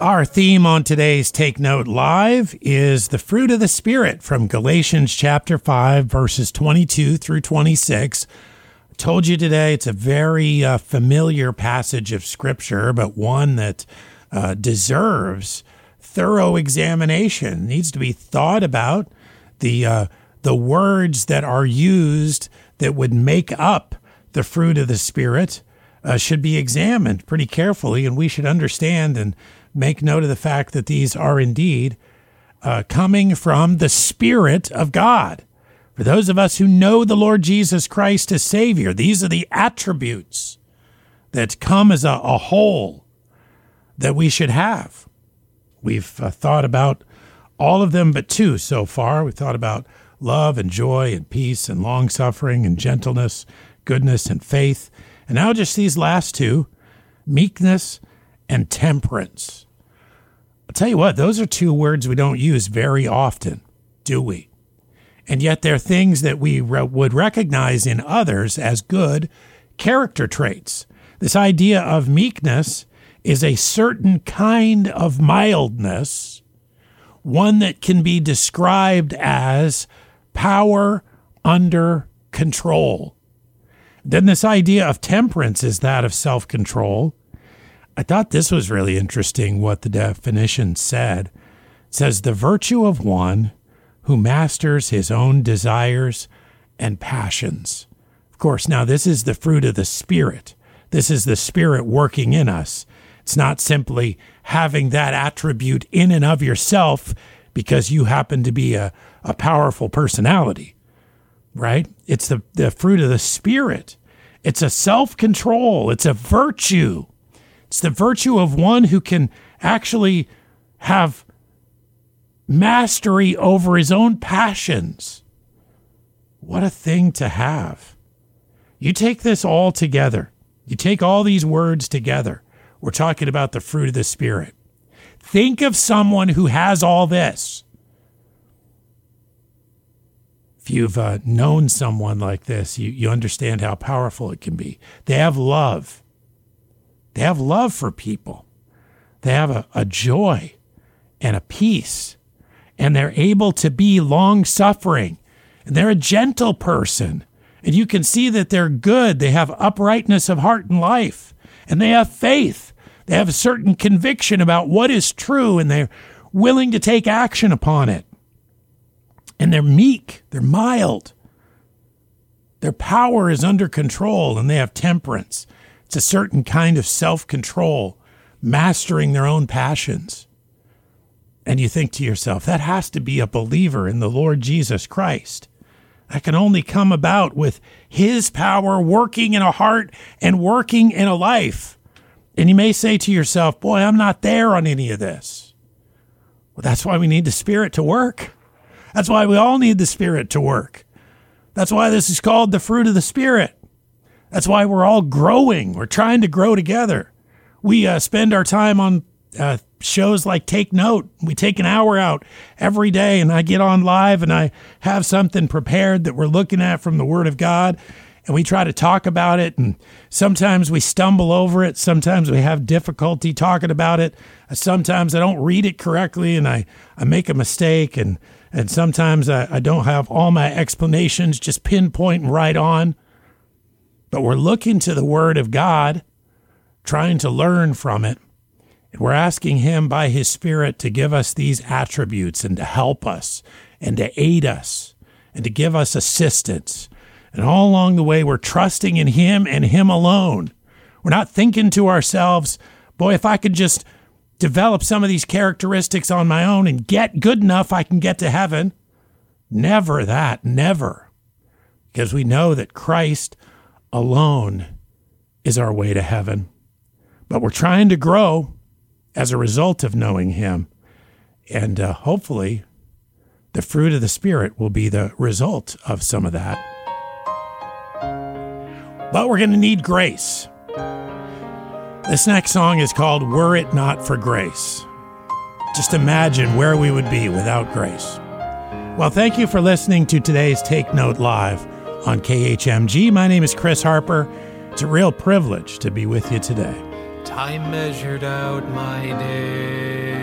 Our theme on today's Take Note Live is the fruit of the Spirit from Galatians chapter 5, verses 22 through 26. I told you today it's a very uh, familiar passage of Scripture, but one that uh, deserves thorough examination, needs to be thought about. The, uh, the words that are used that would make up the fruit of the Spirit uh, should be examined pretty carefully, and we should understand and make note of the fact that these are indeed uh, coming from the Spirit of God. For those of us who know the Lord Jesus Christ as Savior, these are the attributes that come as a, a whole that we should have. We've uh, thought about all of them but two so far. We've thought about love and joy and peace and long suffering and gentleness, goodness and faith. And now just these last two meekness and temperance. Tell you what, those are two words we don't use very often, do we? And yet they're things that we re- would recognize in others as good character traits. This idea of meekness is a certain kind of mildness, one that can be described as power under control. Then, this idea of temperance is that of self control. I thought this was really interesting what the definition said. It says the virtue of one who masters his own desires and passions. Of course, now this is the fruit of the Spirit. This is the Spirit working in us. It's not simply having that attribute in and of yourself because you happen to be a, a powerful personality, right? It's the, the fruit of the Spirit. It's a self control, it's a virtue. It's the virtue of one who can actually have mastery over his own passions. What a thing to have. You take this all together, you take all these words together. We're talking about the fruit of the Spirit. Think of someone who has all this. If you've uh, known someone like this, you, you understand how powerful it can be. They have love. They have love for people. They have a, a joy and a peace. And they're able to be long suffering. And they're a gentle person. And you can see that they're good. They have uprightness of heart and life. And they have faith. They have a certain conviction about what is true and they're willing to take action upon it. And they're meek, they're mild. Their power is under control and they have temperance. It's a certain kind of self control, mastering their own passions. And you think to yourself, that has to be a believer in the Lord Jesus Christ. That can only come about with His power working in a heart and working in a life. And you may say to yourself, Boy, I'm not there on any of this. Well, that's why we need the Spirit to work. That's why we all need the Spirit to work. That's why this is called the fruit of the Spirit. That's why we're all growing. We're trying to grow together. We uh, spend our time on uh, shows like Take Note. We take an hour out every day, and I get on live and I have something prepared that we're looking at from the Word of God. And we try to talk about it, and sometimes we stumble over it. Sometimes we have difficulty talking about it. Sometimes I don't read it correctly, and I, I make a mistake. And, and sometimes I, I don't have all my explanations just pinpoint right on. But we're looking to the Word of God, trying to learn from it. And we're asking Him by His Spirit to give us these attributes and to help us and to aid us and to give us assistance. And all along the way, we're trusting in Him and Him alone. We're not thinking to ourselves, boy, if I could just develop some of these characteristics on my own and get good enough, I can get to heaven. Never that, never. Because we know that Christ alone is our way to heaven. But we're trying to grow as a result of knowing Him. And uh, hopefully, the fruit of the Spirit will be the result of some of that. But we're going to need grace. This next song is called Were It Not for Grace. Just imagine where we would be without grace. Well, thank you for listening to today's Take Note Live on KHMG. My name is Chris Harper. It's a real privilege to be with you today. Time measured out my day.